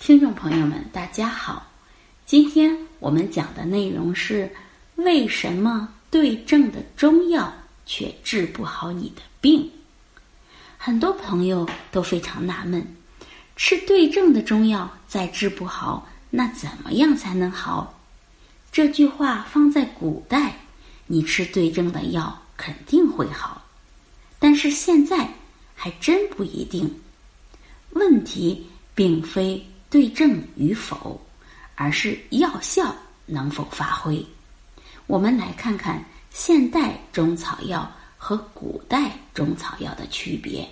听众朋友们，大家好，今天我们讲的内容是为什么对症的中药却治不好你的病？很多朋友都非常纳闷，吃对症的中药再治不好，那怎么样才能好？这句话放在古代，你吃对症的药肯定会好，但是现在还真不一定。问题并非。对症与否，而是药效能否发挥。我们来看看现代中草药和古代中草药的区别。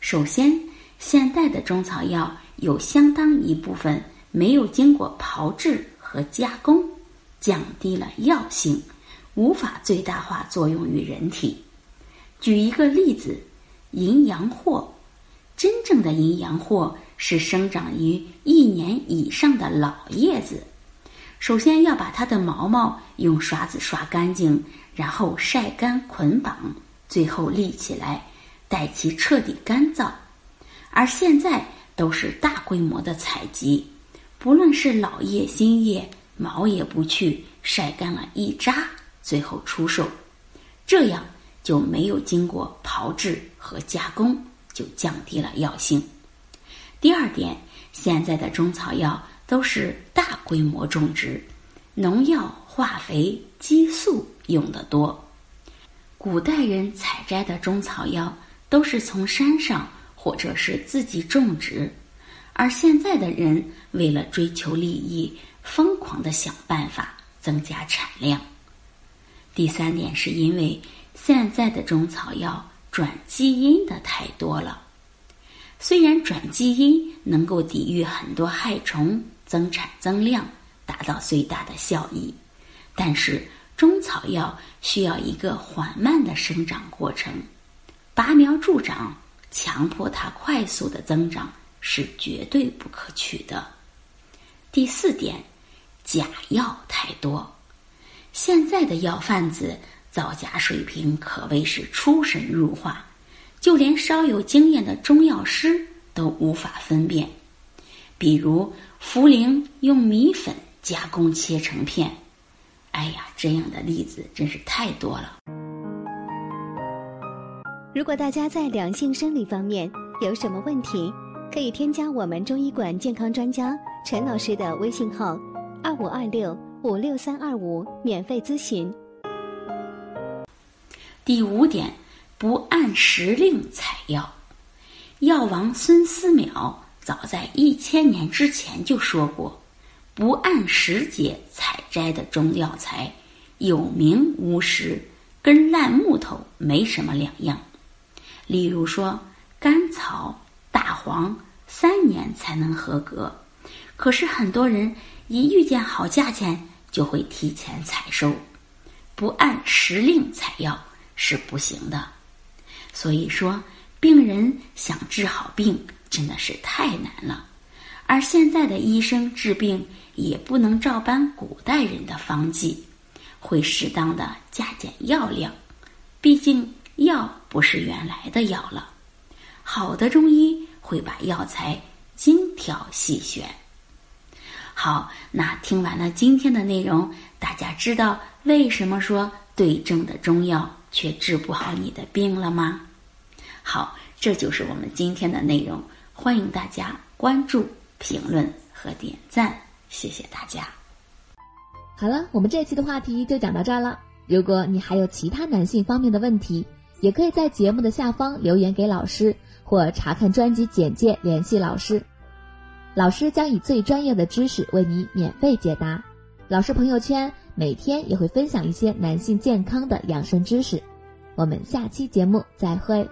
首先，现代的中草药有相当一部分没有经过炮制和加工，降低了药性，无法最大化作用于人体。举一个例子，淫羊藿，真正的淫羊藿。是生长于一年以上的老叶子，首先要把它的毛毛用刷子刷干净，然后晒干捆绑，最后立起来，待其彻底干燥。而现在都是大规模的采集，不论是老叶、新叶，毛也不去，晒干了一扎，最后出售，这样就没有经过炮制和加工，就降低了药性。第二点，现在的中草药都是大规模种植，农药、化肥、激素用的多。古代人采摘的中草药都是从山上或者是自己种植，而现在的人为了追求利益，疯狂的想办法增加产量。第三点，是因为现在的中草药转基因的太多了。虽然转基因能够抵御很多害虫，增产增量，达到最大的效益，但是中草药需要一个缓慢的生长过程，拔苗助长，强迫它快速的增长是绝对不可取的。第四点，假药太多，现在的药贩子造假水平可谓是出神入化。就连稍有经验的中药师都无法分辨，比如茯苓用米粉加工切成片，哎呀，这样的例子真是太多了。如果大家在两性生理方面有什么问题，可以添加我们中医馆健康专家陈老师的微信号：二五二六五六三二五，免费咨询。第五点。不按时令采药，药王孙思邈早在一千年之前就说过：“不按时节采摘的中药材，有名无实，跟烂木头没什么两样。”例如说，甘草、大黄三年才能合格，可是很多人一遇见好价钱就会提前采收，不按时令采药是不行的。所以说，病人想治好病真的是太难了，而现在的医生治病也不能照搬古代人的方剂，会适当的加减药量，毕竟药不是原来的药了。好的中医会把药材精挑细选。好，那听完了今天的内容，大家知道为什么说对症的中药？却治不好你的病了吗？好，这就是我们今天的内容。欢迎大家关注、评论和点赞，谢谢大家。好了，我们这期的话题就讲到这儿了。如果你还有其他男性方面的问题，也可以在节目的下方留言给老师，或查看专辑简介联系老师。老师将以最专业的知识为你免费解答。老师朋友圈。每天也会分享一些男性健康的养生知识，我们下期节目再会。